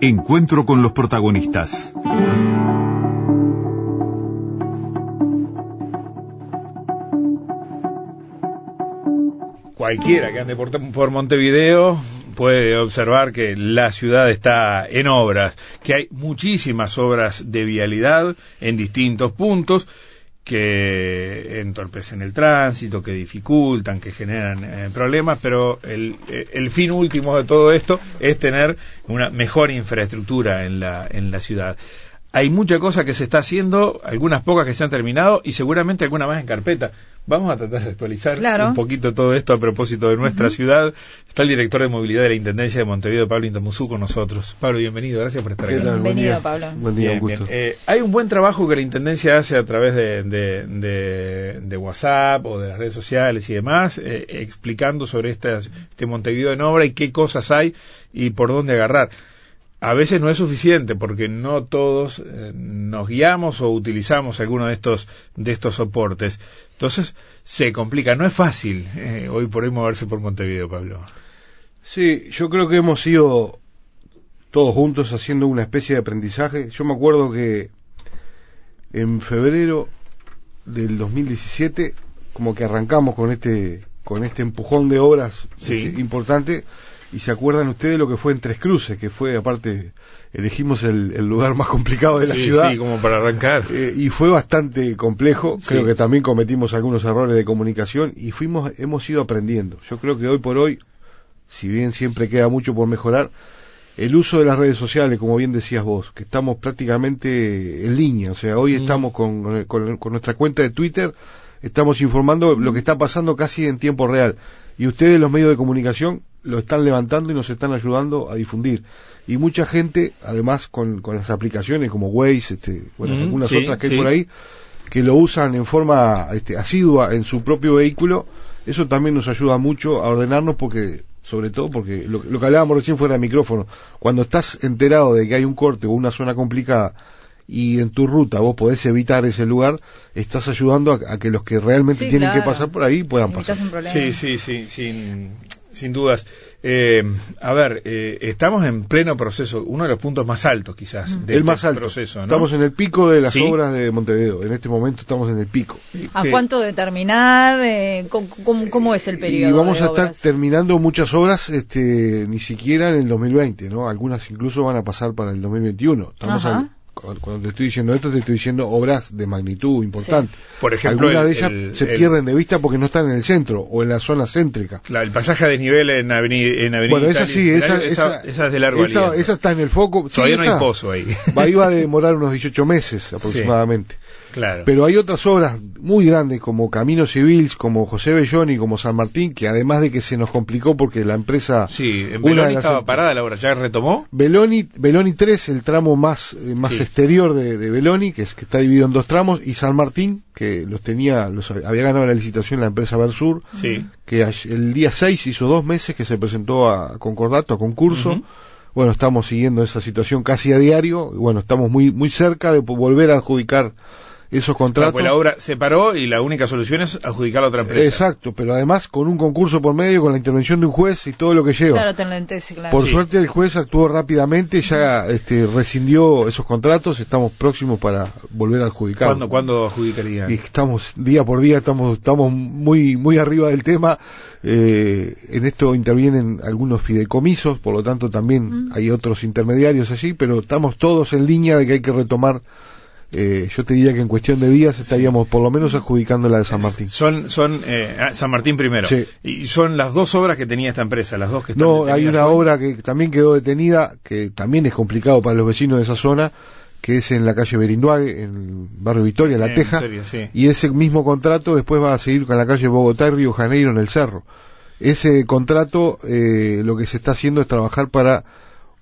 Encuentro con los protagonistas. Cualquiera que ande por, Montevideo puede observar que la ciudad está en obras, que hay muchísimas obras de vialidad en distintos puntos que entorpecen el tránsito, que dificultan, que generan eh, problemas, pero el, eh, el, fin último de todo esto es tener una mejor infraestructura en la, en la ciudad hay mucha cosa que se está haciendo, algunas pocas que se han terminado y seguramente alguna más en carpeta. Vamos a tratar de actualizar un poquito todo esto a propósito de nuestra ciudad. Está el director de movilidad de la Intendencia de Montevideo, Pablo Intamuzú, con nosotros. Pablo, bienvenido, gracias por estar aquí. Bienvenido, Pablo. Buen día, eh, hay un buen trabajo que la Intendencia hace a través de, de, WhatsApp o de las redes sociales y demás, eh, explicando sobre este, este Montevideo en obra y qué cosas hay y por dónde agarrar a veces no es suficiente porque no todos eh, nos guiamos o utilizamos alguno de estos de estos soportes. Entonces se complica, no es fácil eh, hoy por hoy moverse por Montevideo, Pablo. Sí, yo creo que hemos ido todos juntos haciendo una especie de aprendizaje. Yo me acuerdo que en febrero del 2017 como que arrancamos con este con este empujón de obras este, importante y se acuerdan ustedes lo que fue en Tres Cruces, que fue, aparte, elegimos el, lugar más complicado de la ciudad. Sí, como para arrancar. Eh, y fue bastante complejo. Creo que también cometimos algunos errores de comunicación y fuimos, hemos ido aprendiendo. Yo creo que hoy por hoy, si bien siempre queda mucho por mejorar, el uso de las redes sociales, como bien decías vos, que estamos prácticamente en línea. O sea, hoy estamos con, con nuestra cuenta de Twitter, estamos informando lo que está pasando casi en tiempo real. Y ustedes, los medios de comunicación, lo están levantando y nos están ayudando a difundir. Y mucha gente, además con, con las aplicaciones como Waze, este, bueno, algunas otras que hay por ahí, que lo usan en forma este, asidua en su propio vehículo, eso también nos ayuda mucho a ordenarnos porque, sobre todo porque lo, que hablábamos recién fuera de micrófono, cuando estás enterado de que hay un corte o una zona complicada, y en tu ruta vos podés evitar ese lugar, estás ayudando a, que los que realmente tienen que pasar por ahí puedan pasar. Sí, sí, sí, sin, sin dudas. Eh, a ver, eh, estamos en pleno proceso, uno de los puntos más altos quizás del este proceso. Estamos en el pico de las obras de Montevideo, en este momento estamos en el pico. ¿A cuánto de terminar? Eh, ¿cómo, es el periodo? Y vamos a estar terminando muchas obras, este, ni siquiera en el 2020, ¿no? Algunas incluso van a pasar para el 2021. Estamos cuando te estoy diciendo esto, te estoy diciendo obras de magnitud importante. Por ejemplo, algunas de ellas se pierden de vista porque no están en el centro o en la zona céntrica. el pasaje a desnivel en Avenida, en Bueno, esa sí, esa, esa, esa, es de largo esa, esa está en el foco. Todavía no hay pozo ahí. Va, iba a demorar unos 18 meses aproximadamente. Pero hay otras obras muy grandes como Camino Civil, como José Belloni, como San Martín, que además de que se nos complicó porque la empresa... Sí, en Beloni estaba parada la obra, ¿ya retomó? Beloni, Beloni 3, el tramo más, eh, más exterior de, de, Beloni, que, es, que está dividido en dos tramos, y San Martín, que los tenía, los había ganado la licitación la empresa Versur, que el día 6 hizo dos meses que se presentó a concordato, a concurso. Bueno, estamos siguiendo esa situación casi a diario, y bueno, estamos muy, muy cerca de volver a adjudicar esos contratos. Pues la obra se paró y la única solución es adjudicar a otra empresa. Exacto, pero además con un concurso por medio, con la intervención de un juez y todo lo que lleva. Claro, claro. Por suerte el juez actuó rápidamente, ya este, rescindió esos contratos, estamos próximos para volver a adjudicar. ¿Cuándo, ¿cuándo adjudicarían? Y estamos día por día, estamos, estamos muy, muy arriba del tema. Eh, en esto intervienen algunos fideicomisos, por lo tanto también hay otros intermediarios allí, pero estamos todos en línea de que hay que retomar eh, yo te diría que en cuestión de días estaríamos por lo menos adjudicando la de San Martín. Son, son eh, ah, San Martín primero. Y son las dos obras que tenía esta empresa, las dos que están No, hay una obra que también quedó detenida, que también es complicado para los vecinos de esa zona, que es en la calle Berinduague, en el barrio Victoria, La Teja. Y ese mismo contrato después va a seguir con la calle Bogotá y Río Janeiro en el Cerro. Ese contrato eh, lo que se está haciendo es trabajar para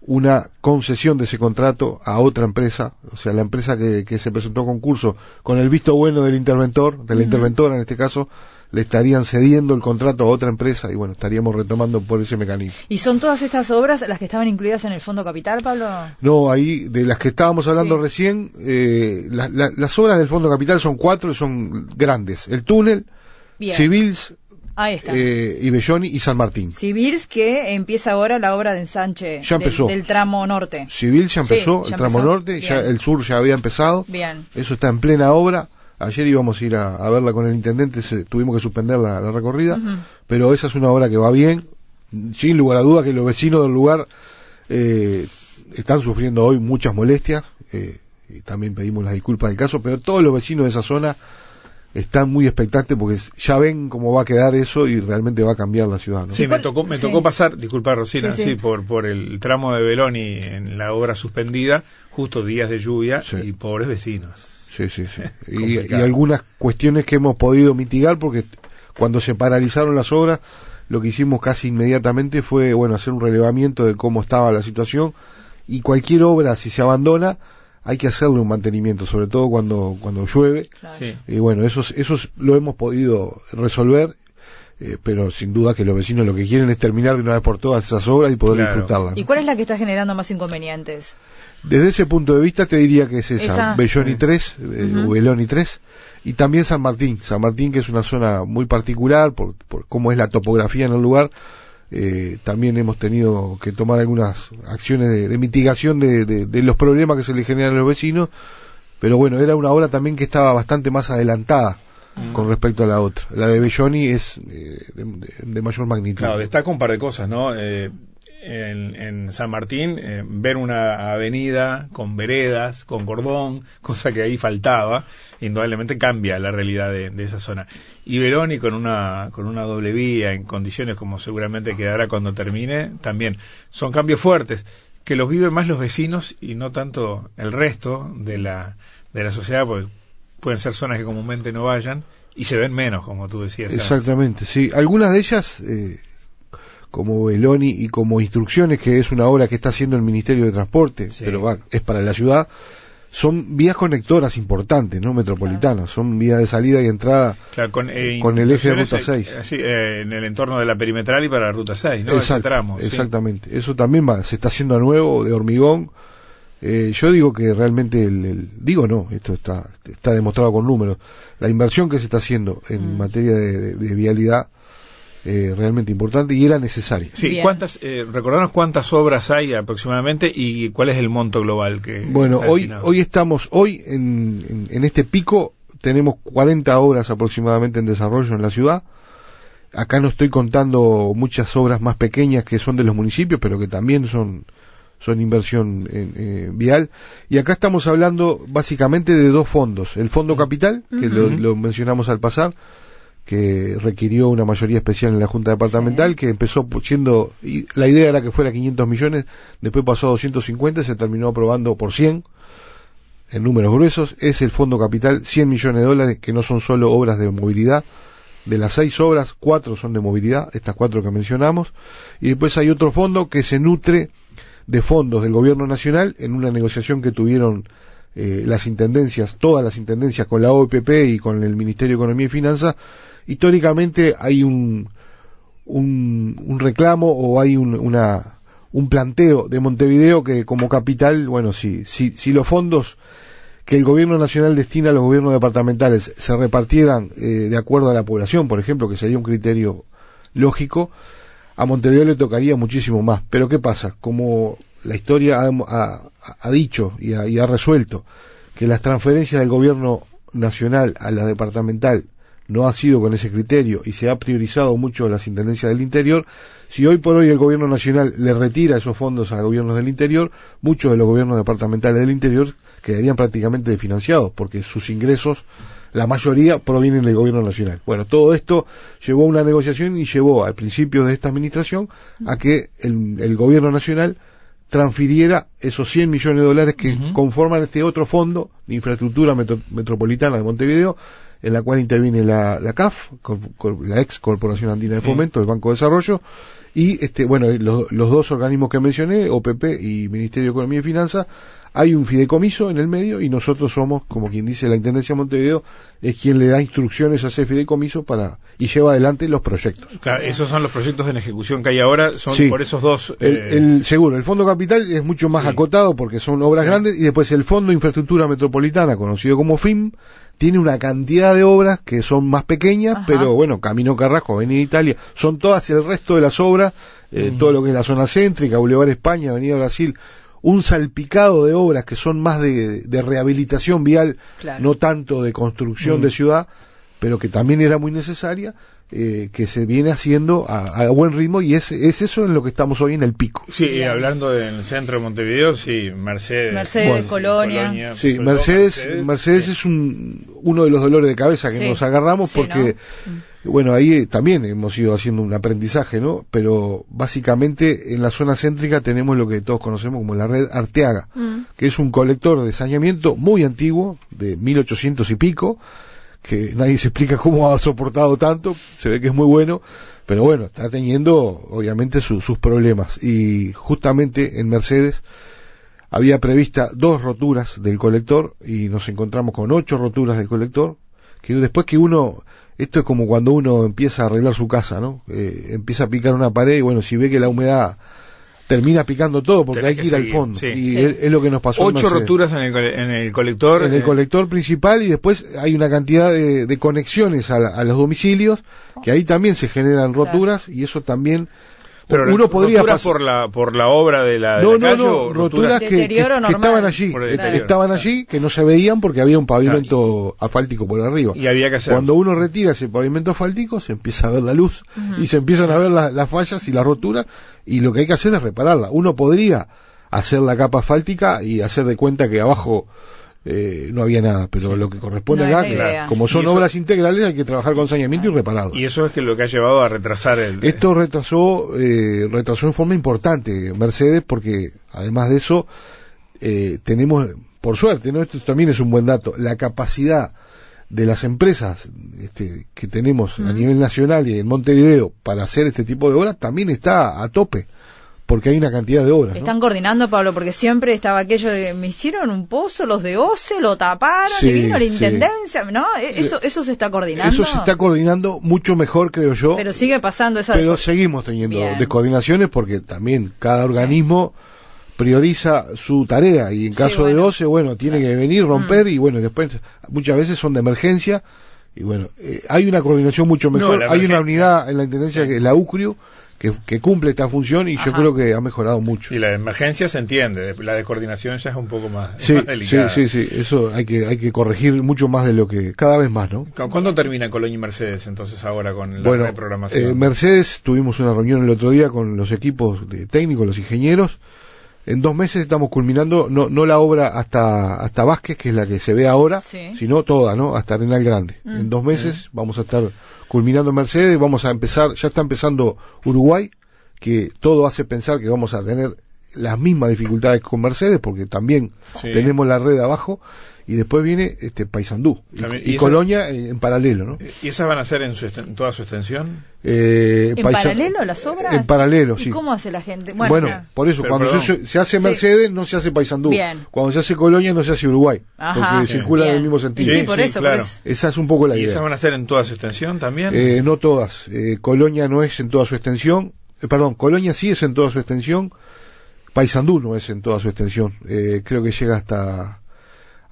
una concesión de ese contrato a otra empresa, o sea, la empresa que, que se presentó a concurso con el visto bueno del interventor, de la interventora en este caso, le estarían cediendo el contrato a otra empresa y bueno, estaríamos retomando por ese mecanismo. ¿Y son todas estas obras las que estaban incluidas en el Fondo Capital, Pablo? No, ahí, de las que estábamos hablando recién, eh, las obras del Fondo Capital son cuatro y son grandes. El túnel, Civils, Ahí está. eh, y Belloni y San Martín. Civils que empieza ahora la obra de ensanche Ya empezó. Del, tramo norte. Civil ya Sí, empezó, ya el tramo empezó. norte, ya el sur ya había empezado. Bien. Eso está en plena obra. Ayer íbamos a ir a, a verla con el intendente, se- tuvimos que suspender la, la recorrida, pero esa es una obra que va bien. Sin lugar a duda que los vecinos del lugar eh, están sufriendo hoy muchas molestias. eh, y también pedimos las disculpas del caso, pero todos los vecinos de esa zona están muy expectantes porque ya ven cómo va a quedar eso y realmente va a cambiar la ciudad. ¿no? Sí, me ¿Cuál- tocó, me sí. tocó pasar, disculpa Rosina, Sí, sí, sí. por, por el tramo de Beloni en la obra suspendida, justo días de lluvia Sí. y pobres vecinos. Sí, sí, sí. Y, y algunas cuestiones que hemos podido mitigar porque cuando se paralizaron las obras, lo que hicimos casi inmediatamente fue, bueno, hacer un relevamiento de cómo estaba la situación y cualquier obra, si se abandona, hay que hacerle un mantenimiento, sobre todo cuando, cuando llueve. Claro. Sí. Y bueno, eso, es- eso es- lo hemos podido resolver, eh, pero sin duda que los vecinos lo que quieren es terminar de una vez por todas esas obras y poder Claro. disfrutarlas. ¿Y cuál es la que está generando más inconvenientes? Desde ese punto de vista te diría que es esa, Esa. Belloni Sí. 3, eh, 3, y también San Martín, San Martín que es una zona muy particular por, por cómo es la topografía en el lugar, eh, también hemos tenido que tomar algunas acciones de, de mitigación de, de- de los problemas que se le generan a los vecinos, pero bueno, era una obra también que estaba bastante más adelantada Mm. con respecto a la otra. La de Belloni es eh, de mayor magnitud. Claro, destaca un par de cosas, ¿no? Eh, en, en San Martín, eh, ver una avenida con veredas, con cordón, cosa que ahí faltaba, indudablemente cambia la realidad de, esa zona. Y Veroni con una, con una doble vía, en condiciones como seguramente quedará cuando termine, también son cambios fuertes, que los viven más los vecinos y no tanto el resto de la, de la sociedad, porque pueden ser zonas que comúnmente no vayan y se ven menos, como tú decías. Exactamente, sí. Algunas de ellas, eh, como Beloni y como Instrucciones, que es una obra que está haciendo el Ministerio de Transporte, Sí. pero va, es para la ciudad, son vías conectoras importantes, ¿no? Metropolitanas, son vías de salida y entrada. Claro, con, eh, Con el eje de Ruta eh, 6. así, eh, en el entorno de la perimetral y para la Ruta 6, ¿no? Exacto, tramo, sí. exactamente. Eso también va, se está haciendo a nuevo, de hormigón. Eh, yo digo que realmente, el, el- digo no, esto está, está demostrado con números. La inversión que se está haciendo en Mm. materia de, de- de vialidad eh, realmente importante y era necesaria. Sí, Bien. ¿cuántas, eh, recordarnos cuántas obras hay aproximadamente y cuál es el monto global que Bueno, hoy, destinado? hoy estamos, hoy en, en- en este pico tenemos 40 obras aproximadamente en desarrollo en la ciudad. Acá no estoy contando muchas obras más pequeñas que son de los municipios, pero que también son, son inversión en, eh, vial. Y acá estamos hablando básicamente de dos fondos. El Fondo Capital, que lo mencionamos al pasar, que requirió una mayoría especial en la Junta Departamental, Sí. que empezó siendo, y la idea era que fuera 500 millones, después pasó a 250 y se terminó aprobando por 100 en números gruesos, es el Fondo Capital, 100 millones de dólares, que no son solo obras de movilidad. De las seis obras, cuatro son de movilidad, estas cuatro que mencionamos. Y después hay otro fondo que se nutre de fondos del gobierno nacional en una negociación que tuvieron eh, las intendencias, todas las intendencias con la OPP y con el Ministerio de Economía y Finanzas. Históricamente hay un, un, un reclamo o hay un, una, un planteo de Montevideo que como capital, bueno, si, si, si los fondos que el gobierno nacional destina a los gobiernos departamentales se repartieran eh, de acuerdo a la población, por ejemplo, que sería un criterio lógico, a Montevideo le tocaría muchísimo más. Pero ¿qué pasa? Como la historia ha, dicho y ha, y ha resuelto que las transferencias del gobierno nacional a la departamental no ha sido con ese criterio y se ha priorizado mucho las intendencias del interior, si hoy por hoy el gobierno nacional le retira esos fondos a gobiernos del interior, muchos de los gobiernos departamentales del interior quedarían prácticamente desfinanciados porque sus ingresos, la mayoría provienen del gobierno nacional. Bueno, todo esto llevó a una negociación y llevó al principio de esta administración a que el gobierno nacional transfiriera esos 100 millones de dólares que conforman este otro fondo de infraestructura metro- metropolitana de Montevideo, en la cual interviene la, la CAF, cor- cor- la ex Corporación Andina de Sí. Fomento, el Banco de Desarrollo, y este, bueno, los, los dos organismos que mencioné, OPP y Ministerio de Economía y Finanzas, hay un fideicomiso en el medio y nosotros somos, como quien dice la Intendencia de Montevideo, es quien le da instrucciones a ese fideicomiso para y lleva adelante los proyectos. Claro, esos son los proyectos en ejecución que hay ahora, son Sí. por esos dos. El, eh, el- seguro, el Fondo Capital es mucho más Sí. acotado porque son obras grandes y después el Fondo de Infraestructura Metropolitana, conocido como FIM, tiene una cantidad de obras que son más pequeñas, Ajá. pero bueno, Camino Carrasco, Avenida Italia, son todas el resto de las obras, eh, todo lo que es la zona céntrica, Boulevard España, Avenida Brasil, un salpicado de obras que son más de, de rehabilitación vial, Claro. no tanto de construcción de ciudad, pero que también era muy necesaria, eh, que se viene haciendo a, a buen ritmo y es, es eso en lo que estamos hoy en el pico. Sí, y hablando del centro de Montevideo, sí, Mercedes. Mercedes, Bueno. Colonia. Sí, Mercedes, Mercedes, sí. es un, uno de los dolores de cabeza que Sí. nos agarramos Sí, porque, bueno, ahí eh, también hemos ido haciendo un aprendizaje, ¿no? Pero básicamente en la zona céntrica tenemos lo que todos conocemos como la red Arteaga, Mm. que es un colector de saneamiento muy antiguo, de 1800 y pico, que nadie se explica cómo ha soportado tanto, se ve que es muy bueno, pero bueno, está teniendo obviamente su- sus problemas. Y justamente en Mercedes había prevista dos roturas del colector y nos encontramos con ocho roturas del colector, que después que uno, esto es como cuando uno empieza a arreglar su casa, ¿no? Eh, empieza a picar una pared y bueno, si ve que la humedad termina picando todo porque Tenés hay que que ir al fondo. sí. y Sí. Es, es lo que nos pasó. Ocho roturas en el, en el colector. en el eh, colector principal y después hay una cantidad de, de conexiones a, la- a los domicilios que ahí también se generan roturas y eso también pero uno podría roturas pasar por la por la obra de la, de no la no calle no roturas que, estaban allí estaban allí que no se veían porque había un pavimento asfáltico por arriba y había que hacer cuando uno retira ese pavimento asfáltico se empieza a ver la luz y se empiezan a ver la- las fallas y las roturas y lo que hay que hacer es repararla uno podría hacer la capa asfáltica y hacer de cuenta que abajo eh, no había nada, pero lo que corresponde No es acá, que como son eso- obras integrales, hay que trabajar con saneamiento y repararlas. y eso es que lo que ha llevado a retrasar el Esto retrasó, eh, retrasó en forma importante Mercedes porque además de eso eh, tenemos, por suerte, ¿no? esto también es un buen dato, la capacidad de las empresas este, que tenemos a nivel nacional y en Montevideo para hacer este tipo de obras también está a tope porque hay una cantidad de obras. ¿no? Están coordinando, Pablo, porque siempre estaba aquello de me hicieron un pozo, los de OCE lo taparon, Sí, y vino la sí. intendencia, ¿no? E- Eso, eso se está coordinando. Eso se está coordinando mucho mejor, creo yo. Pero sigue pasando esa. pero seguimos teniendo Bien. descoordinaciones porque también cada organismo prioriza su tarea y en Sí, caso de bueno. 12, bueno, tiene que venir, romper y bueno, después muchas veces son de emergencia y bueno, eh, hay una coordinación mucho mejor, hay una unidad en la Intendencia que es la UCRIO que, que cumple esta función y yo creo que ha mejorado mucho. y la emergencia se entiende la descoordinación ya es un poco más, Sí, más sí, delicada sí, sí, eso hay que hay que corregir mucho más de lo que cada vez más, ¿no? ¿Cu- ¿Cuándo termina Colonia y Mercedes entonces ahora con la bueno, reprogramación? eh, Mercedes tuvimos una reunión el otro día con los equipos de técnicos, los ingenieros. En dos meses estamos culminando, no, no la obra hasta, hasta Vázquez, que es la que se ve ahora, Sí. sino toda, ¿no? Hasta Arenal Grande. Mm. En dos meses vamos a estar culminando Mercedes, vamos a empezar, ya está empezando Uruguay, que todo hace pensar que vamos a tener las mismas dificultades con Mercedes, porque también Sí. tenemos la red abajo, y después viene este Paysandú, y, También- y y Colonia eh, en paralelo, ¿no? ¿Y esas van a ser en, su en toda su extensión? Eh, ¿En paralelo las obras? En paralelo, ¿Y sí. cómo hace la gente? Bueno, por eso, Pero, cuando se, se hace Sí. Mercedes, no se hace Paysandú. Bien. Cuando se hace Colonia, no se hace Uruguay. Ajá. Porque Sí. circula en el Bien. mismo Y sentido. Sí, Sí, por eso, claro. por eso. Esa es un poco la ¿Y esas idea. van a ser en toda su extensión también? Eh, no todas. Eh, Colonia no es en toda su extensión. Eh, perdón, Colonia sí es en toda su extensión. Paysandú no es en toda su extensión. Eh, creo que llega hasta...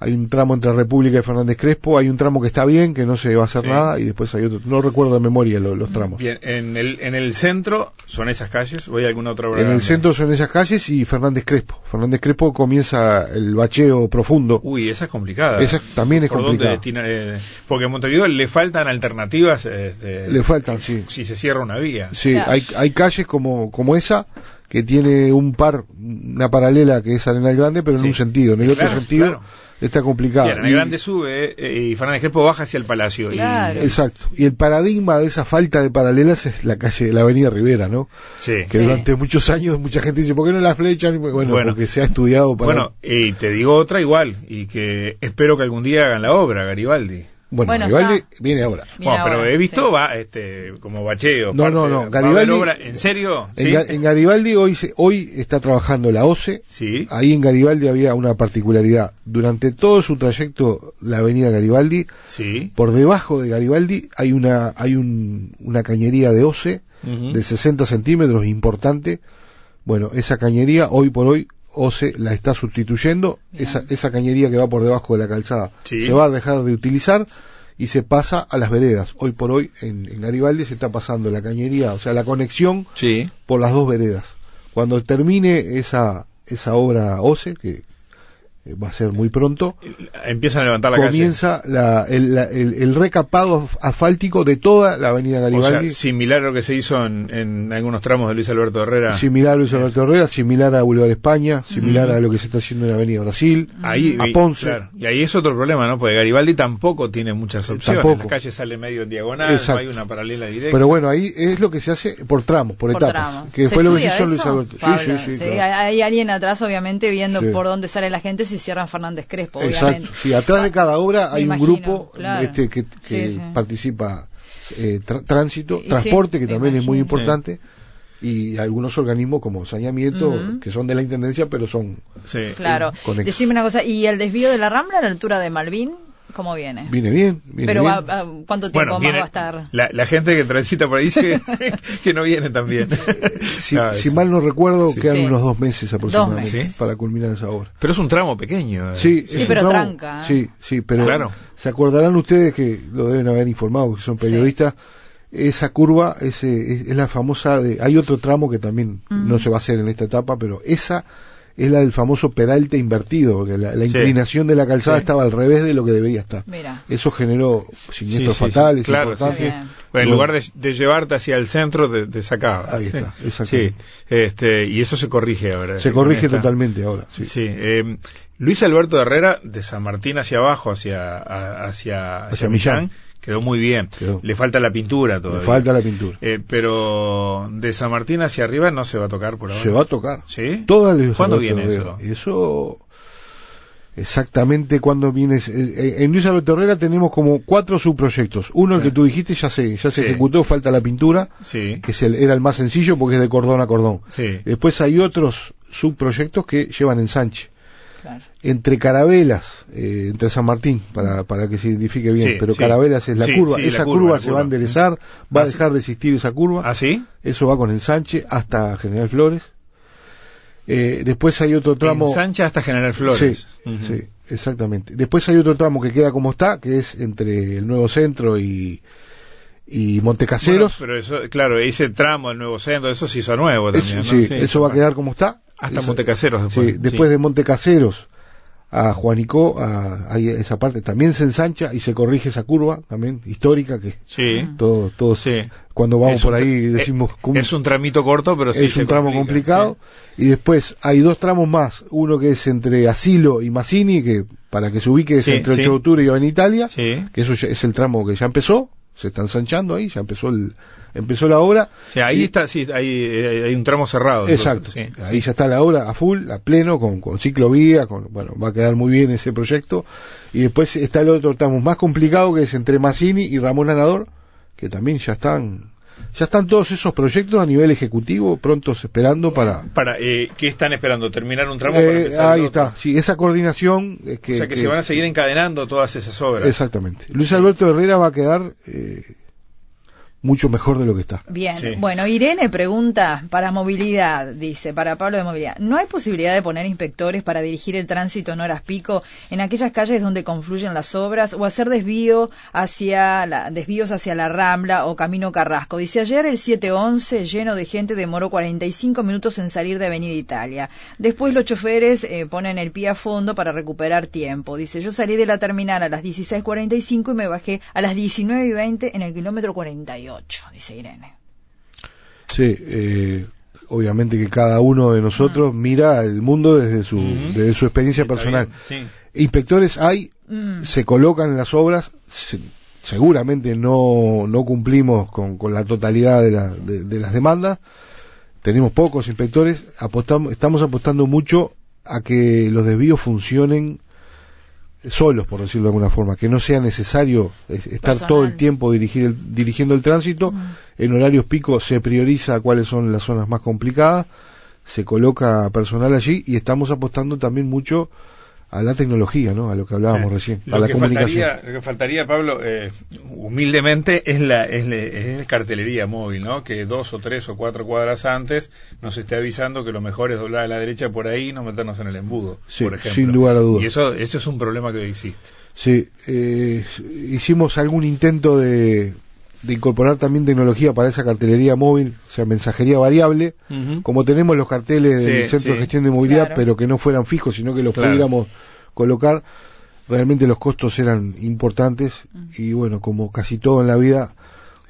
Hay un tramo entre República y Fernández Crespo, hay un tramo que está bien, que no se va a hacer Sí. nada, y después hay otro, no recuerdo de memoria lo- los tramos. Bien, en el, en el centro son esas calles, ¿o hay alguna otra obra En el centro son esas calles y Fernández Crespo. Fernández Crespo comienza el bacheo profundo. Uy, esa es complicada. Esa también es ¿Por dónde complicada. destina- eh, porque en Montevideo le faltan alternativas este, Le faltan, sí. si se cierra una vía. Sí, Claro. hay, hay calles como, como esa que tiene un par, una paralela que es Arenal Grande, pero en Sí. un sentido. En el Claro, otro sentido claro. Está Sí, complicado. Arenal Y- Grande sube eh, y Fernández Crespo baja hacia el Palacio. y-. Exacto. Y el paradigma de esa falta de paralelas es la calle, la avenida Rivera, ¿no? sí. Que Sí. durante muchos años mucha gente dice, ¿por qué no la flechan? Bueno, Bueno. porque se ha estudiado para... Bueno, y te digo otra igual, y que espero que algún día hagan la obra, Garibaldi. Bueno, Bueno, Garibaldi está. viene ahora. Bueno, pero ahora, he visto sí. va este como bacheo. No, parte no, no, ¿va a Garibaldi- obra? ¿En serio? En, Sí. Ga- en Garibaldi hoy, se- hoy está trabajando la OCE. Sí. Ahí en Garibaldi había una particularidad. Durante todo su trayecto, la avenida Garibaldi, Sí. por debajo de Garibaldi hay una, hay un- una cañería de OCE de 60 centímetros importante. Bueno, esa cañería hoy por hoy OCE la está sustituyendo. Esa, esa cañería que va por debajo de la calzada Sí. se va a dejar de utilizar y se pasa a las veredas. Hoy por hoy en, en Garibaldi se está pasando la cañería, o sea, la conexión Sí. por las dos veredas. Cuando termine esa, esa obra OCE, que va a ser muy pronto, Empiezan a levantar la calle. comienza la- el, la- el- el recapado asfáltico de toda la avenida O sea, Garibaldi. similar a lo que se hizo en, en algunos tramos de Luis Alberto Herrera. Similar a Luis Alberto Herrera, similar a Boulevard España, similar a lo que se está haciendo en Avenida Brasil, Ahí, a y- Ponce. claro. Y ahí es otro problema, ¿no? Porque Garibaldi tampoco tiene muchas opciones. Tampoco. La calle sale medio en diagonal, Exacto. no hay una paralela directa. Pero bueno, ahí es lo que se hace por tramos, por, Por etapas, tramos. que ¿Se fue lo que hizo en Luis eso, Alberto. Pablo? Sí, sí, sí. claro. hay- Hay alguien atrás, obviamente, viendo Sí. por dónde sale la gente si cierran Fernández Crespo, Exacto. obviamente. Sí, atrás de cada obra Me hay un imagino, grupo claro. este, que, que Sí, sí. participa eh, tránsito, Y sí, transporte, que también es muy importante, y algunos organismos como saneamiento, que son de la Intendencia, pero son Sí. Claro. Decime una cosa, ¿y el desvío de la Rambla a la altura de Malvin? ¿Cómo viene? Viene bien, viene Pero bien. va- va- ¿cuánto tiempo Bueno, más viene- va a estar? La, la gente que transita por ahí dice que, que no viene también. si, No, si mal no recuerdo, Sí. quedan Sí. unos dos meses aproximadamente Dos meses. para culminar esa obra. Pero es un tramo pequeño. eh. Sí, Sí, pero tramo- tranca, ¿eh? Sí, sí, pero Claro. se acordarán ustedes que lo deben haber informado, que son Sí. periodistas. Esa curva ese, es, es la famosa de. Hay otro tramo que también Ujú. no se va a hacer en esta etapa, pero esa es la del famoso pedalte invertido, porque la, la Sí. inclinación de la calzada Sí. estaba al revés de lo que debía estar. Mira. Eso generó siniestros Sí, sí, sí. fatales, Claro, sí, importantes. sí. Bien. Bueno, en lugar de, de llevarte hacia el centro, te, te sacaba. Ahí está, Sí. exactamente. Sí, este, y eso se corrige ahora. Se corrige totalmente ahora. Sí. Sí. eh, Luis Alberto Herrera, de San Martín hacia abajo, hacia, a- hacia, hacia, Hacia Millán, Millán. Quedó muy bien. Quedó. Le falta la pintura Le todavía. falta la pintura. Eh, pero de San Martín hacia arriba no se va a tocar por ahora. Se va a tocar. ¿Sí? Todas las ¿Cuándo viene eso? Eso exactamente cuando viene eh, eh, en Luis Alberto Herrera tenemos como cuatro subproyectos. Uno el que tú dijiste ya se ya se Sí. ejecutó, falta la pintura, Sí. que es el, era el más sencillo porque es de cordón a cordón. Sí. Después hay otros subproyectos que llevan ensanche. Claro. Entre Carabelas, eh, entre San Martín, para, para que se identifique bien, Sí, pero sí. Carabelas es la Sí, curva, sí, la esa curva, curva, la se va a enderezar, va Ah, a sí. dejar de existir esa curva. ¿Ah, sí? Eso va con ensanche hasta General Flores. Eh, después hay otro tramo. Ensancha hasta General Flores. Sí, exactamente. Después hay otro tramo que queda como está, que es entre el Nuevo Centro y, y Montecaseros. Bueno, pero eso, claro, ese tramo del nuevo centro, eso se hizo nuevo Eso- también. eso va a quedar como está. Hasta Montecaseros después. Sí, después de Montecaseros a Juanicó, a, ahí esa parte también se ensancha y se corrige esa curva también histórica que Sí. todos todos Sí. cuando vamos Es por ahí decimos. Es un tramito corto, pero sí es un tramo complica, complicado y después hay dos tramos más uno que es entre Asilo y Massini que para que se ubique es Sí, entre el sí. 8 de octubre y Avenida Italia Sí. que eso ya es el tramo que ya empezó se está ensanchando ahí ya empezó el empezó la obra O sea, ahí Y- está, sí, hay, eh, hay un tramo cerrado. Exacto. entonces, sí. Ahí ya está la obra a full, a pleno, con, con ciclovía, con, bueno, va a quedar muy bien ese proyecto. Y después está el otro tramo más complicado que es entre Massini y Ramón Anador, que también ya están, ya están todos esos proyectos a nivel ejecutivo prontos esperando para... Para, eh, ¿Qué están esperando? ¿Terminar un tramo Eh, para empezar ahí está, sí, esa coordinación es que... o sea, que, se van a seguir encadenando todas esas obras. Exactamente. Luis Alberto Herrera va a quedar eh, mucho mejor de lo que está. Bien, Sí. bueno, Irene pregunta para movilidad, dice, para Pablo de movilidad, ¿no hay posibilidad de poner inspectores para dirigir el tránsito en horas pico en aquellas calles donde confluyen las obras o hacer desvío hacia la, desvíos hacia la Rambla o Camino Carrasco? Dice, ayer el 711 lleno de gente demoró 45 minutos en salir de Avenida Italia. Después los choferes eh, ponen el pie a fondo para recuperar tiempo. Dice, yo salí de la terminal a las 16.45 y me bajé a las 19.20 en el kilómetro 48, dice Irene. Sí, eh, obviamente que cada uno de nosotros mira el mundo desde su, desde su experiencia Está personal. bien, Inspectores hay, Mm. se colocan en las obras, se- seguramente no, no cumplimos con, con la totalidad de, la- de- de las demandas, tenemos pocos inspectores, apostamos, estamos apostando mucho a que los desvíos funcionen solos, por decirlo de alguna forma, que no sea necesario estar todo el tiempo dirigir dirigiendo el tránsito. En horarios pico se prioriza cuáles son las zonas más complicadas, se coloca personal allí y estamos apostando también mucho a la tecnología, ¿no? A lo que hablábamos recién, a la comunicación. lo que faltaría, Pablo, eh, humildemente, es la, es la, cartelería móvil, ¿no? Que dos o tres o cuatro cuadras antes nos esté avisando que lo mejor es doblar a la derecha por ahí y no meternos en el embudo, por ejemplo. sin lugar a dudas. Y eso, eso es un problema que existe. Sí, eh, hicimos algún intento de, de incorporar también tecnología para esa cartelería móvil, o sea, mensajería variable, como tenemos los carteles del Centro de Gestión de Movilidad, pero que no fueran fijos, sino que los pudiéramos colocar. Realmente los costos eran importantes y bueno, como casi todo en la vida,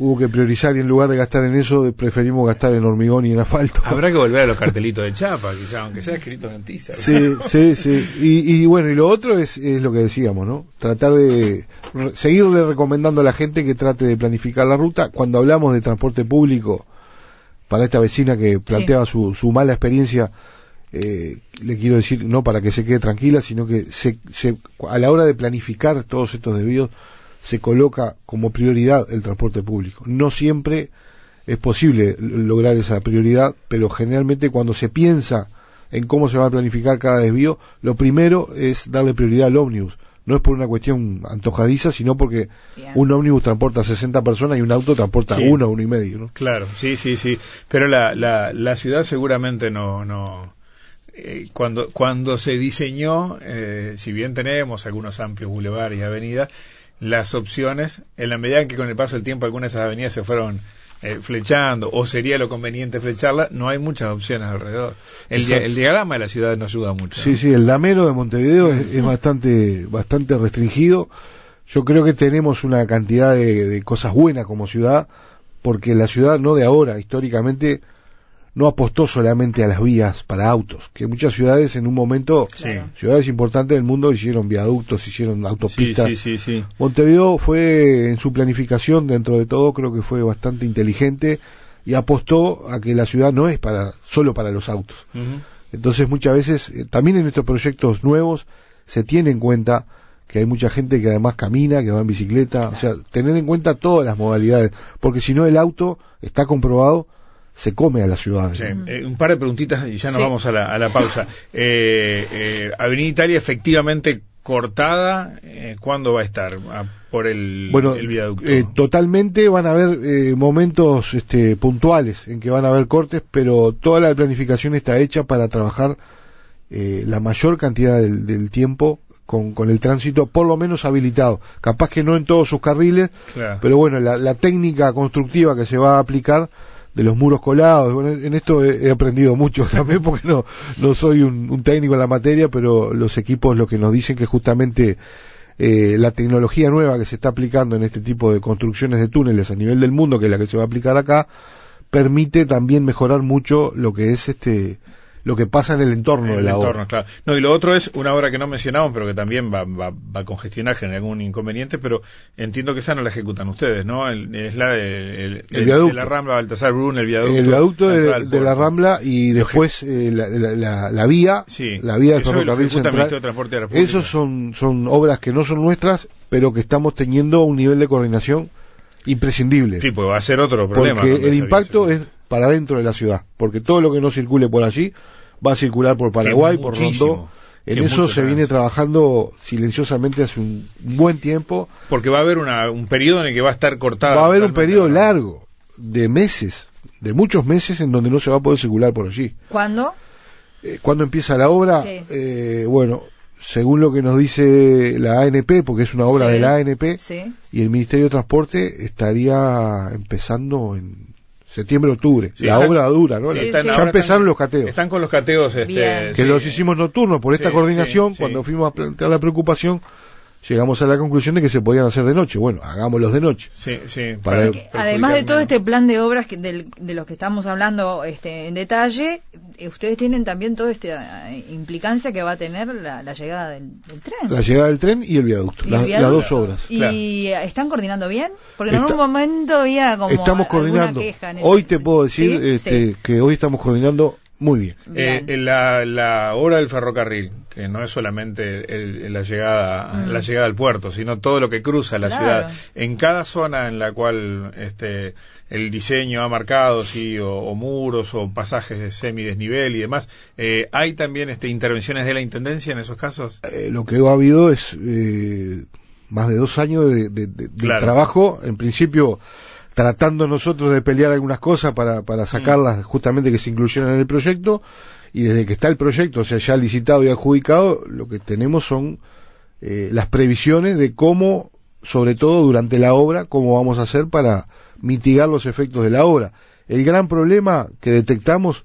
hubo que priorizar y en lugar de gastar en eso, preferimos gastar en hormigón y en asfalto. Habrá que volver a los cartelitos de chapa, quizá, aunque sea escrito en tiza. Sí, sí, sí. Y, bueno, y lo otro es, es lo que decíamos, ¿no? Tratar de seguirle recomendando a la gente que trate de planificar la ruta. Cuando hablamos de transporte público, para esta vecina que planteaba su, su mala experiencia, eh, le quiero decir, no para que se quede tranquila, sino que se, se, a la hora de planificar todos estos desvíos, se coloca como prioridad el transporte público. No siempre es posible lograr esa prioridad, pero generalmente cuando se piensa en cómo se va a planificar cada desvío, lo primero es darle prioridad al ómnibus. No es por una cuestión antojadiza, sino porque un ómnibus transporta 60 personas y un auto transporta uno, uno y medio. ¿no? Claro, sí, sí, sí. Pero la, la, la ciudad seguramente no, no, eh, cuando, cuando se diseñó, eh, si bien tenemos algunos amplios bulevares y avenidas, las opciones, en la medida en que con el paso del tiempo algunas de esas avenidas se fueron eh, flechando, o sería lo conveniente flecharla, no hay muchas opciones alrededor. El, el diagrama de la ciudad nos ayuda mucho. Sí, sí, el damero de Montevideo es, bastante, bastante restringido. Yo creo que tenemos una cantidad de cosas buenas como ciudad, porque la ciudad no de ahora, históricamente, no apostó solamente a las vías para autos, que muchas ciudades en un momento, ciudades importantes del mundo hicieron viaductos, hicieron autopistas. Montevideo fue en su planificación, dentro de todo, creo que fue bastante inteligente y apostó a que la ciudad no es para solo para los autos. Entonces muchas veces, eh, también en estos proyectos nuevos, se tiene en cuenta que hay mucha gente que además camina, que va en bicicleta, o sea, tener en cuenta todas las modalidades, porque si no el auto está comprobado se come a la ciudad. Eh, un par de preguntitas y ya nos vamos a la, a la pausa. Eh, eh, Avenida Italia efectivamente cortada, eh, ¿cuándo va a estar? Ah, por el, bueno, el viaducto. totalmente van a haber momentos este, puntuales en que van a haber cortes, pero toda la planificación está hecha para trabajar la mayor cantidad del, tiempo con, con, el tránsito por lo menos habilitado. Capaz que no en todos sus carriles, pero bueno, la, la técnica constructiva que se va a aplicar de los muros colados. Bueno, en esto he, aprendido mucho también porque no, no soy un, técnico en la materia, pero los equipos lo que nos dicen que justamente eh, la tecnología nueva que se está aplicando en este tipo de construcciones de túneles a nivel del mundo, que es la que se va a aplicar acá, permite también mejorar mucho lo que es este lo que pasa en el entorno de la obra. Claro. No, y lo otro es una obra que no mencionamos, pero que también va, va, va a congestionar, generar algún inconveniente, pero entiendo que esa no la ejecutan ustedes, ¿no? es la de, viaducto. la Rambla, Baltasar Brun, el viaducto. El viaducto de, la Rambla y después eh, la, la, la, vía, la vía del ferrocarril central. Esos son, son obras que no son nuestras, pero que estamos teniendo un nivel de coordinación imprescindible. Sí, pues va a ser otro problema. Porque el impacto es para dentro de la ciudad, porque todo lo que no circule por allí va a circular por Paraguay, por Rondó. En eso se viene trabajando silenciosamente hace un buen tiempo. Porque va a haber un periodo en el que va a estar cortado. Va a haber un periodo largo, de meses, de muchos meses, en donde no se va a poder circular por allí. ¿Cuándo? Eh, ¿Cuándo empieza la obra? Eh, bueno, según lo que nos dice la ANP, porque es una obra de la ANP, y el Ministerio de Transporte estaría empezando en septiembre, octubre. la obra dura, ¿no? ya empezaron los cateos. Están con los cateos. Este, que los hicimos nocturnos por esta coordinación. cuando fuimos a plantear la preocupación, llegamos a la conclusión de que se podían hacer de noche. Bueno, hagámoslos de noche. Sí, sí. además de todo este plan de obras que, de los que estamos hablando este, en detalle, eh, ustedes tienen también toda esta eh, implicancia que va a tener la, llegada del, tren. La llegada del tren y el viaducto, las dos obras. ¿Y están coordinando bien? Porque en un momento había como estamos coordinando. Hoy te puedo decir este, que hoy estamos coordinando Muy bien. Eh, Bien. la, la obra del ferrocarril, que no es solamente el- la llegada Mm. la llegada al puerto, sino todo lo que cruza la Claro. ciudad. En cada zona en la cual este el diseño ha marcado, sí, o, o muros o pasajes de semidesnivel y demás, eh, ¿hay también este, intervenciones de la Intendencia en esos casos? Eh, lo que ha habido es eh, más de dos años de, de- de- de Claro. trabajo, en principio tratando nosotros de pelear algunas cosas para, para sacarlas justamente que se incluyeran en el proyecto, y desde que está el proyecto, o sea, ya licitado y adjudicado, lo que tenemos son eh, las previsiones de cómo, sobre todo durante la obra, cómo vamos a hacer para mitigar los efectos de la obra. El gran problema que detectamos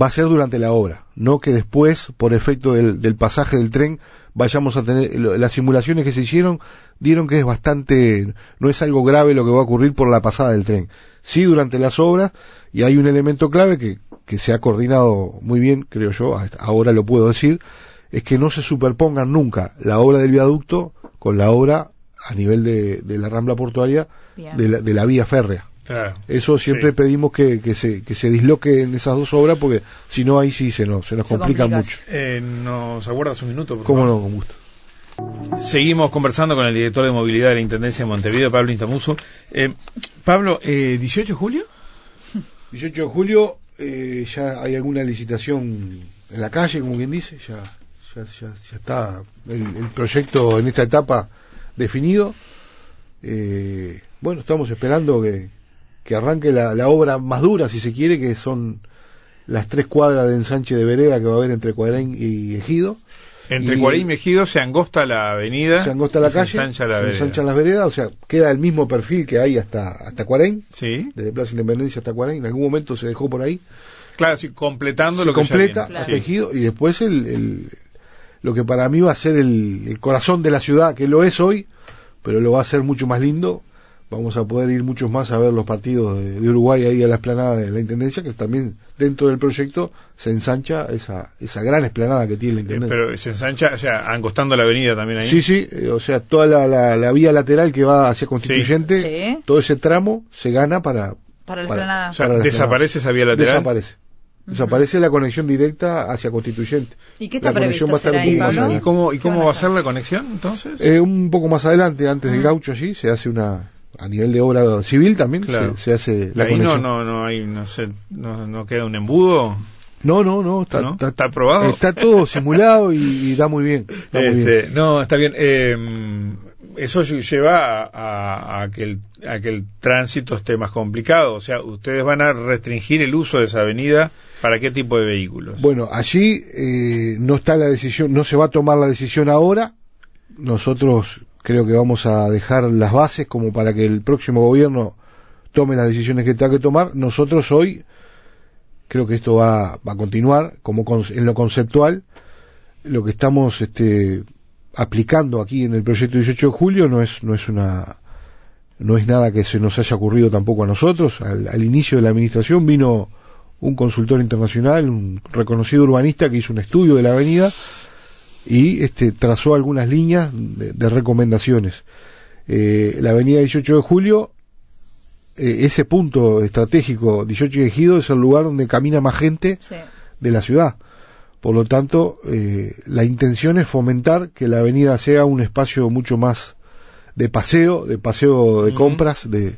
va a ser durante la obra, no que después, por efecto del, del pasaje del tren, vayamos a tener, las simulaciones que se hicieron dieron que es bastante, no es algo grave lo que va a ocurrir por la pasada del tren. Sí durante las obras, y hay un elemento clave que, que se ha coordinado muy bien, creo yo, ahora lo puedo decir, es que no se superpongan nunca la obra del viaducto con la obra a nivel de, de la rambla portuaria de la, de la vía férrea. Claro. Eso siempre Sí. pedimos que, que se, que se disloquen esas dos obras porque si no ahí sí se nos, se nos Se complica mucho. Eh, ¿Nos aguardas un minuto? por ¿Cómo favor? no? Con gusto. Seguimos conversando con el director de movilidad de la Intendencia de Montevideo, Pablo Intamuso. Eh, Pablo, eh, ¿18 de julio? 18 de julio eh, ya hay alguna licitación en la calle, como quien dice, ya, ya, ya, ya está el, el proyecto en esta etapa definido. Eh, bueno, estamos esperando que, que arranque la, la obra más dura, si se quiere, que son las tres cuadras de ensanche de vereda que va a haber entre Cuadrén y Ejido. Entre Cuarín y Mejido se angosta la avenida. se angosta la se calle, ensancha la se vereda. ensanchan las veredas, o sea, queda el mismo perfil que hay hasta, hasta Cuarén, Sí, desde Plaza Independencia hasta Cuarén, en algún momento se dejó por ahí, claro, sí, completando se lo que ya completa viene. hasta Sí. Ejido, y después el, el- lo que para mí va a ser el, el corazón de la ciudad, que lo es hoy, pero lo va a hacer mucho más lindo, vamos a poder ir muchos más a ver los partidos de, de Uruguay ahí a la esplanada de la Intendencia, que también dentro del proyecto se ensancha esa, esa gran esplanada que tiene la Eh, Intendencia. Pero se ensancha, o sea, angostando la avenida también ahí. Sí, sí, eh, o sea, toda la, la, la vía lateral que va hacia Constituyente, Sí. todo ese tramo se gana para... Para la para- esplanada. O sea, para la desaparece esa vía lateral. Desaparece. Desaparece la conexión directa hacia Constituyente. ¿Y qué está La conexión va a estar ahí? ¿Y cómo, y ¿Qué cómo va a ser la conexión entonces? Eh, un poco más adelante, antes del Mm. gaucho allí, se hace una... A nivel de obra civil también Claro. se, se hace la ahí no, conexión. no, no hay, no sé, no, no queda un embudo. No, no, no, está, ¿No? está, ¿Está aprobado? está todo simulado y, y da muy bien. da muy bien. Este, no, está bien. Eh, eso lle- lleva a, a- a que el, a que el tránsito esté más complicado. O sea, ustedes van a restringir el uso de esa avenida para qué tipo de vehículos. Bueno, allí eh, no está la decisión, no se va a tomar la decisión ahora. Nosotros creo que vamos a dejar las bases como para que el próximo gobierno tome las decisiones que tenga que tomar. Nosotros hoy creo que esto va, va a continuar como con- en lo conceptual. Lo que estamos este, aplicando aquí en el proyecto 18 de julio no es no es una no es nada que se nos haya ocurrido tampoco a nosotros. Al, al inicio de la administración vino un consultor internacional, un reconocido urbanista que hizo un estudio de la avenida y este, trazó algunas líneas de, de recomendaciones. Eh, la avenida 18 de julio, eh, ese punto estratégico 18 de Ejido es el lugar donde camina más gente Sí. de la ciudad. Por lo tanto, eh, la intención es fomentar que la avenida sea un espacio mucho más de paseo, de paseo de compras, de,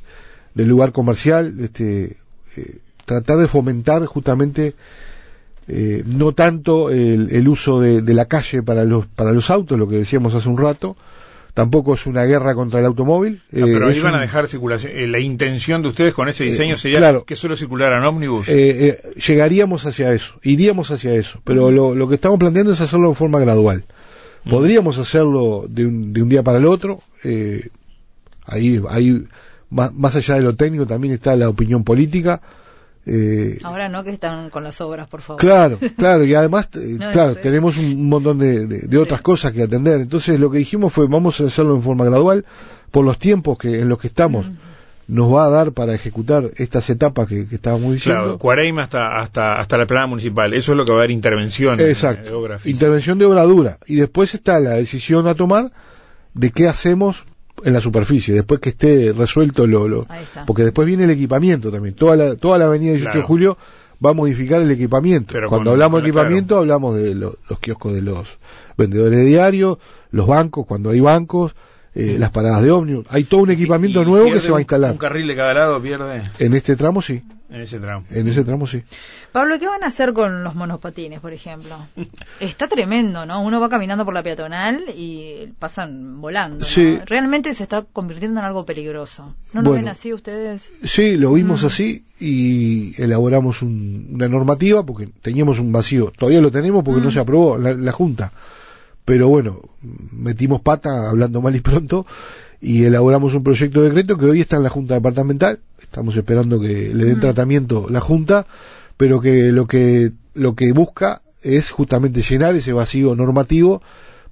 de lugar comercial, este, eh, tratar de fomentar justamente eh, no tanto el, el uso de, de la calle para los para los autos, lo que decíamos hace un rato, tampoco es una guerra contra el automóvil. Pero eh, ahí van a dejar circulación. eh, la intención de ustedes con ese Eh, diseño sería claro. que solo circularan ómnibus. eh, eh, llegaríamos hacia eso, iríamos hacia eso, pero lo, lo que estamos planteando es hacerlo de forma gradual. Podríamos hacerlo de un, de un día para el otro, eh, ahí, ahí más, más allá de lo técnico también está la opinión política. Eh, Ahora no que están con las obras, por favor. Claro, claro, y además, eh, No, claro, no sé. tenemos un montón de, de- de otras Sí. cosas que atender. Entonces, lo que dijimos fue, vamos a hacerlo en forma gradual, por los tiempos que en los que estamos, nos va a dar para ejecutar estas etapas que, que estábamos diciendo. Claro, Cuareima hasta, hasta, hasta la plana municipal. Eso es lo que va a haber intervención. Exacto. de obra física. Intervención de obra dura. Y después está la decisión a tomar de qué hacemos en la superficie, después que esté resuelto lo... lo porque después viene el equipamiento también. Toda la, toda la avenida 18 de Claro. julio va a modificar el equipamiento. Pero Cuando con- hablamos de claro. equipamiento, hablamos de lo- los kioscos de los vendedores de diario, los bancos, cuando hay bancos, eh, las paradas de ómnibus. Hay todo un equipamiento ¿Y nuevo que se va a instalar. Un carril de cada lado pierde En este tramo sí, en ese tramo. en ese tramo sí. Pablo, ¿qué van a hacer con los monopatines, por ejemplo? Está tremendo, ¿no? Uno va caminando por la peatonal y pasan volando. ¿no? Sí. Realmente se está convirtiendo en algo peligroso. ¿No lo Bueno. ven así ustedes? Sí, lo vimos Mm. así y elaboramos un- una normativa porque teníamos un vacío. Todavía lo tenemos porque no Mm. se aprobó la Junta. Pero bueno, metimos pata hablando mal y pronto y elaboramos un proyecto de decreto que hoy está en la Junta Departamental. Estamos esperando que le den Mm. tratamiento la Junta, pero que lo que lo que busca es justamente llenar ese vacío normativo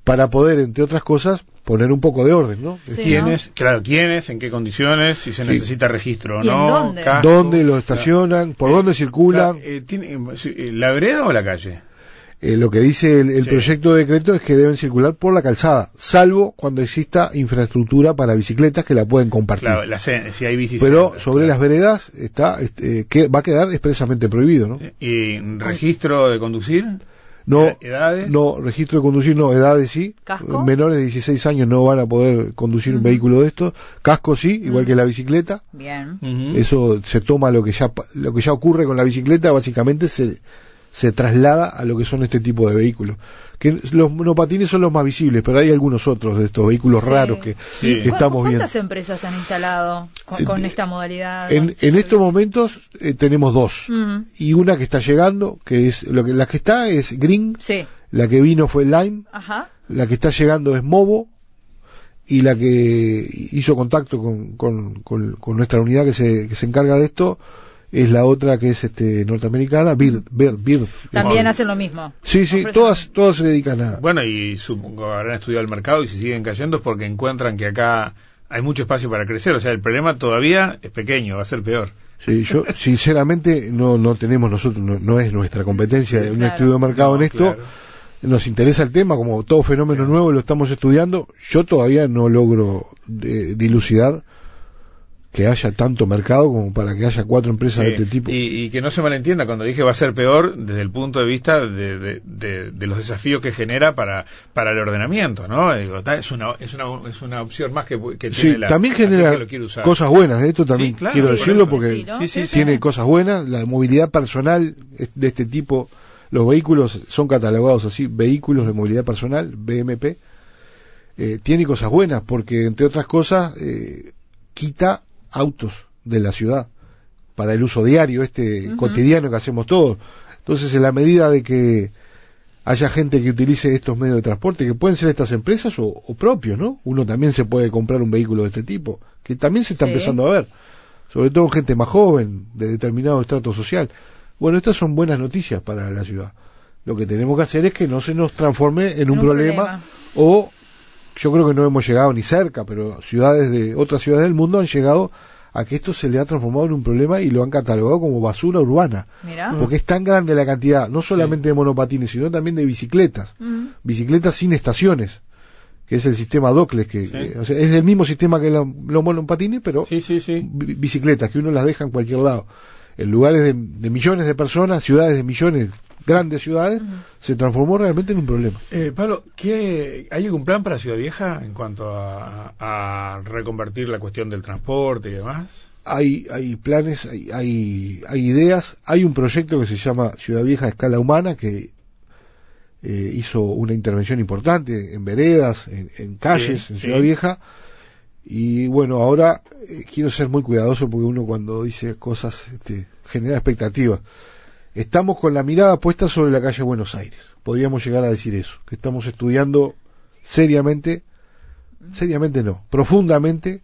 para poder, entre otras cosas, poner un poco de orden, ¿no? Sí, ¿Quiénes? Claro, ¿quiénes? ¿En qué condiciones? Si se Sí. necesita registro o ¿Y en no. dónde? ¿Dónde lo estacionan? ¿Por dónde circulan? Claro, eh, tiene- eh, ¿La vereda o la calle? Eh, lo que dice el, el Sí. proyecto de decreto es que deben circular por la calzada, salvo cuando exista infraestructura para bicicletas que la pueden compartir. Claro, la si hay bici Pero sobre las veredas está este, que va a quedar expresamente prohibido, ¿no? ¿Y registro de conducir? No, ¿Edades? no registro de conducir, no, edades sí. ¿Casco? Menores de 16 años no van a poder conducir un vehículo de estos. Casco sí, igual que la bicicleta. Bien. Eso se toma lo que ya pa- lo que ya ocurre con la bicicleta, básicamente se se traslada a lo que son este tipo de vehículos. Que los monopatines son los más visibles, pero hay algunos otros de estos vehículos Sí. raros que, Sí. que estamos viendo. ¿Cuántas empresas han instalado con, con Eh, esta modalidad? En, en estos momentos eh, tenemos dos Mm, y una que está llegando, que es lo que la que está es Green, sí. la que vino fue Lime, Ajá. la que está llegando es Movo y la que hizo contacto con, con, con- con nuestra unidad que se, que se encarga de esto es la otra que es este norteamericana, Bird, Bird, Bird. También hacen lo mismo. Sí, sí, Ofrecen- todas, todas se dedican a... Bueno, y supongo que habrán estudiado el mercado y si siguen cayendo es porque encuentran que acá hay mucho espacio para crecer. O sea, el problema todavía es pequeño, va a ser peor. Sí, yo sinceramente no, no tenemos nosotros, no, no es nuestra competencia de un Claro. estudio de mercado No, en esto. claro. Nos interesa el tema, como todo fenómeno nuevo lo estamos estudiando. Yo todavía no logro eh, dilucidar que haya tanto mercado como para que haya cuatro empresas de este tipo. Y, y que no se malentienda cuando dije va a ser peor desde el punto de vista de, de- de- de los desafíos que genera para, para el ordenamiento, ¿no? Digo, es, una, es, una, es una opción más que, que Sí, tiene la también genera que lo quiere usar. cosas buenas, ¿eh? esto también Sí, claro, quiero decirlo porque Sí, ¿no? Sí, sí, Sí, sí. tiene cosas buenas, la movilidad personal es- de este tipo, los vehículos son catalogados así, vehículos de movilidad personal, BMP, eh, tiene cosas buenas porque entre otras cosas eh, quita autos de la ciudad para el uso diario, este cotidiano que hacemos todos. Entonces, en la medida de que haya gente que utilice estos medios de transporte, que pueden ser estas empresas o, o propios, ¿no? Uno también se puede comprar un vehículo de este tipo, que también se está Sí. empezando a ver, sobre todo gente más joven, de determinado estrato social. Bueno, estas son buenas noticias para la ciudad. Lo que tenemos que hacer es que no se nos transforme en un, un problema, problema. o yo creo que no hemos llegado ni cerca, pero ciudades de otras ciudades del mundo han llegado a que esto se le ha transformado en un problema y lo han catalogado como basura urbana. Mira. Porque es tan grande la cantidad, no solamente de monopatines, sino también de bicicletas. Mm. Bicicletas sin estaciones, que es el sistema Docles, que, Sí. que- o sea, es el mismo sistema que la- los monopatines, pero Sí, sí, sí. bi- bicicletas, que uno las deja en cualquier lado. En lugares de, de millones de personas, ciudades de millones, grandes ciudades, se transformó realmente en un problema. Eh, Pablo, ¿qué, ¿hay algún plan para Ciudad Vieja en cuanto a, a reconvertir la cuestión del transporte y demás? Hay, hay planes, hay, hay, hay ideas, hay un proyecto que se llama Ciudad Vieja a Escala Humana que eh, hizo una intervención importante en veredas, en, en calles, Sí, en sí. Ciudad Vieja. Y bueno, ahora eh, quiero ser muy cuidadoso porque uno cuando dice cosas este, genera expectativas. Estamos con la mirada puesta sobre la calle Buenos Aires. Podríamos llegar a decir eso, que estamos estudiando seriamente, seriamente no, profundamente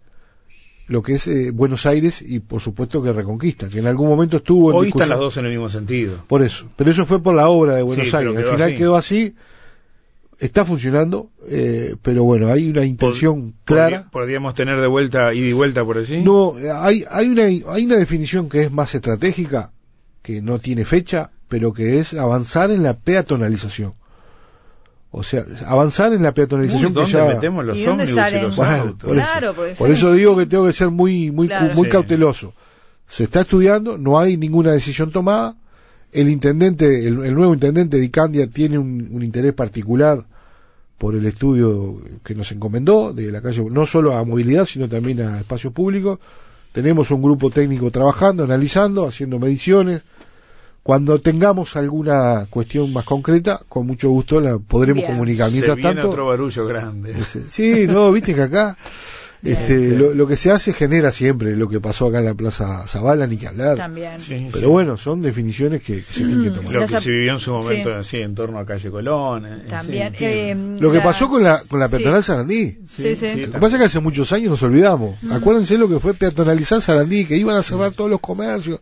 lo que es eh, Buenos Aires y por supuesto que Reconquista, que en algún momento estuvo en Hoy están discusión. las dos en el mismo sentido. Por eso, pero eso fue por la obra de Buenos Sí, Aires. Al final así. quedó así, está funcionando, eh, pero bueno, hay una intención clara. Podría- Podríamos tener de vuelta, ida y vuelta por allí. No, eh, hay, hay, una, hay una definición que es más estratégica, que no tiene fecha, pero que es avanzar en la peatonalización. O sea, avanzar en la Uy, peatonalización que ¿Dónde ya... metemos los ¿Y dónde ómnibus y los Bueno, autos? por eso, Claro, porque por eso digo que tengo que ser muy, muy, Claro. muy Sí. cauteloso. Se está estudiando, no hay ninguna decisión tomada. El intendente, el, nuevo intendente de Icandia tiene un, interés particular por el estudio que nos encomendó de la calle, no solo a movilidad, sino también a espacio público. Tenemos un grupo técnico trabajando, analizando, haciendo mediciones. Cuando tengamos alguna cuestión más concreta, con mucho gusto la podremos comunicar. Mientras Se tanto, otro barullo grande. sí, no, viste que acá este, lo, que se hace genera siempre lo que pasó acá en la Plaza Zavala, ni que hablar. También. Pero bueno, son definiciones que, se tienen que mm. tomar. Lo que se vivió en su momento así en torno a Calle Colón. Eh, También. Eh, lo que pasó con la, con la peatonal Sarandí. Sí, sí. Lo que pasa es que hace muchos años nos olvidamos. Acuérdense lo que fue peatonalizar Sarandí, que iban a cerrar todos los comercios.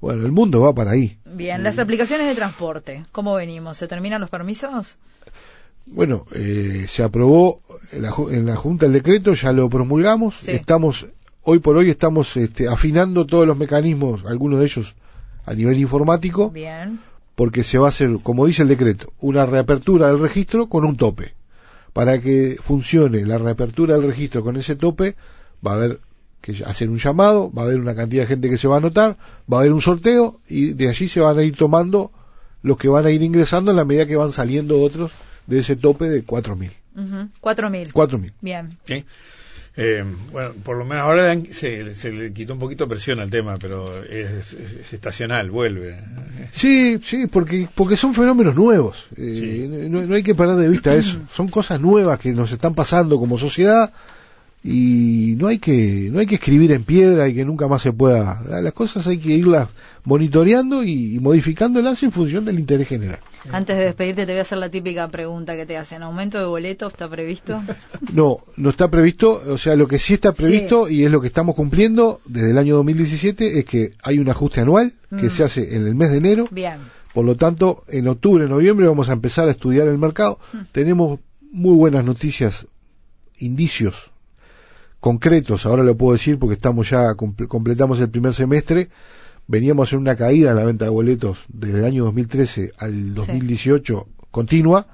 Bueno, el mundo va para ahí. Bien, las aplicaciones de transporte, ¿cómo venimos? ¿Se terminan los permisos? Bueno, eh, se aprobó en la, Junta el decreto, ya lo promulgamos. Estamos, hoy por hoy estamos este, afinando todos los mecanismos, algunos de ellos a nivel informático. Bien. Porque se va a hacer, como dice el decreto, una reapertura del registro con un tope. Para que funcione la reapertura del registro con ese tope, va a haber que hacer un llamado, va a haber una cantidad de gente que se va a anotar, va a haber un sorteo y de allí se van a ir tomando los que van a ir ingresando en la medida que van saliendo otros de ese tope de 4.000. Uh 4.000. 4.000. Bien. ¿Sí? Eh, bueno, por lo menos ahora se, se, le quitó un poquito presión al tema, pero es, estacional, vuelve. Sí, sí, porque, porque son fenómenos nuevos. Eh, no, no, hay que perder de vista eso. Son cosas nuevas que nos están pasando como sociedad y no hay que no hay que escribir en piedra y que nunca más se pueda. Las cosas hay que irlas monitoreando y, modificándolas en función del interés general. Antes de despedirte te voy a hacer la típica pregunta que te hacen. Aumento de boleto está previsto no no está previsto. O sea lo que sí está previsto y es lo que estamos cumpliendo desde el año 2017 es que hay un ajuste anual que mm. se hace en el mes de enero. Bien. Por lo tanto en octubre noviembre vamos a empezar a estudiar el mercado. Mm. tenemos muy buenas noticias indicios concretos, ahora lo puedo decir porque estamos ya, completamos el primer semestre, veníamos en una caída en la venta de boletos desde el año 2013 al 2018 continua,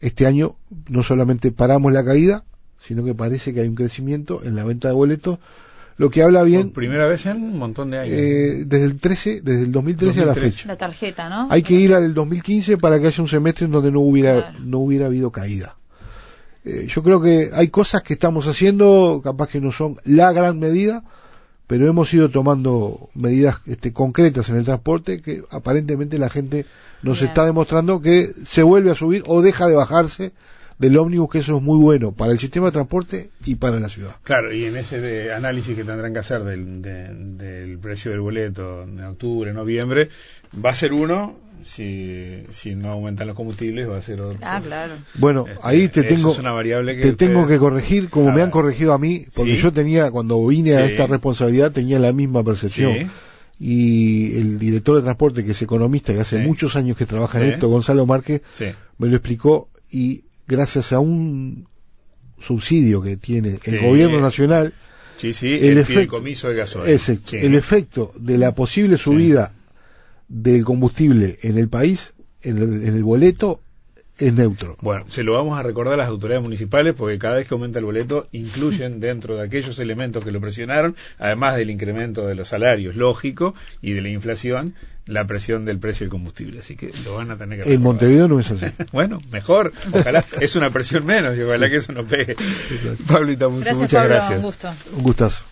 este año no solamente paramos la caída, sino que parece que hay un crecimiento en la venta de boletos, lo que habla bien. Por primera vez en un montón de años. Eh, desde el 13, desde el 2013 a la fecha. La tarjeta, ¿no? Hay que ir al 2015 para que haya un semestre en donde no hubiera, no hubiera habido caída. Eh, yo creo que hay cosas que estamos haciendo, capaz que no son la gran medida, pero hemos ido tomando medidas este, concretas en el transporte que aparentemente la gente nos está demostrando que se vuelve a subir o deja de bajarse del ómnibus, que eso es muy bueno para el sistema de transporte y para la ciudad. Claro, y en ese análisis que tendrán que hacer del, del precio del boleto en octubre, noviembre, va a ser uno si, si no aumentan los combustibles va a ser otro. Ah, claro. Bueno, este, ahí te tengo, te tengo que corregir, como me han corregido a mí, porque yo tenía, cuando vine a esta responsabilidad, tenía la misma percepción. Y el director de transporte, que es economista y hace muchos años que trabaja en esto, Gonzalo Márquez, me lo explicó y gracias a un subsidio que tiene el gobierno nacional, el, efecto, de el efecto de la posible subida del combustible en el país, en el, boleto, es neutro. Bueno, se lo vamos a recordar a las autoridades municipales porque cada vez que aumenta el boleto incluyen dentro de aquellos elementos que lo presionaron, además del incremento de los salarios, lógico, y de la inflación, la presión del precio del combustible. Así que lo van a tener que recordar. En Montevideo no es así. bueno, mejor. Ojalá es una presión menos y ojalá que eso no pegue. Pablita, muchas gracias. Un gusto. Un gustazo.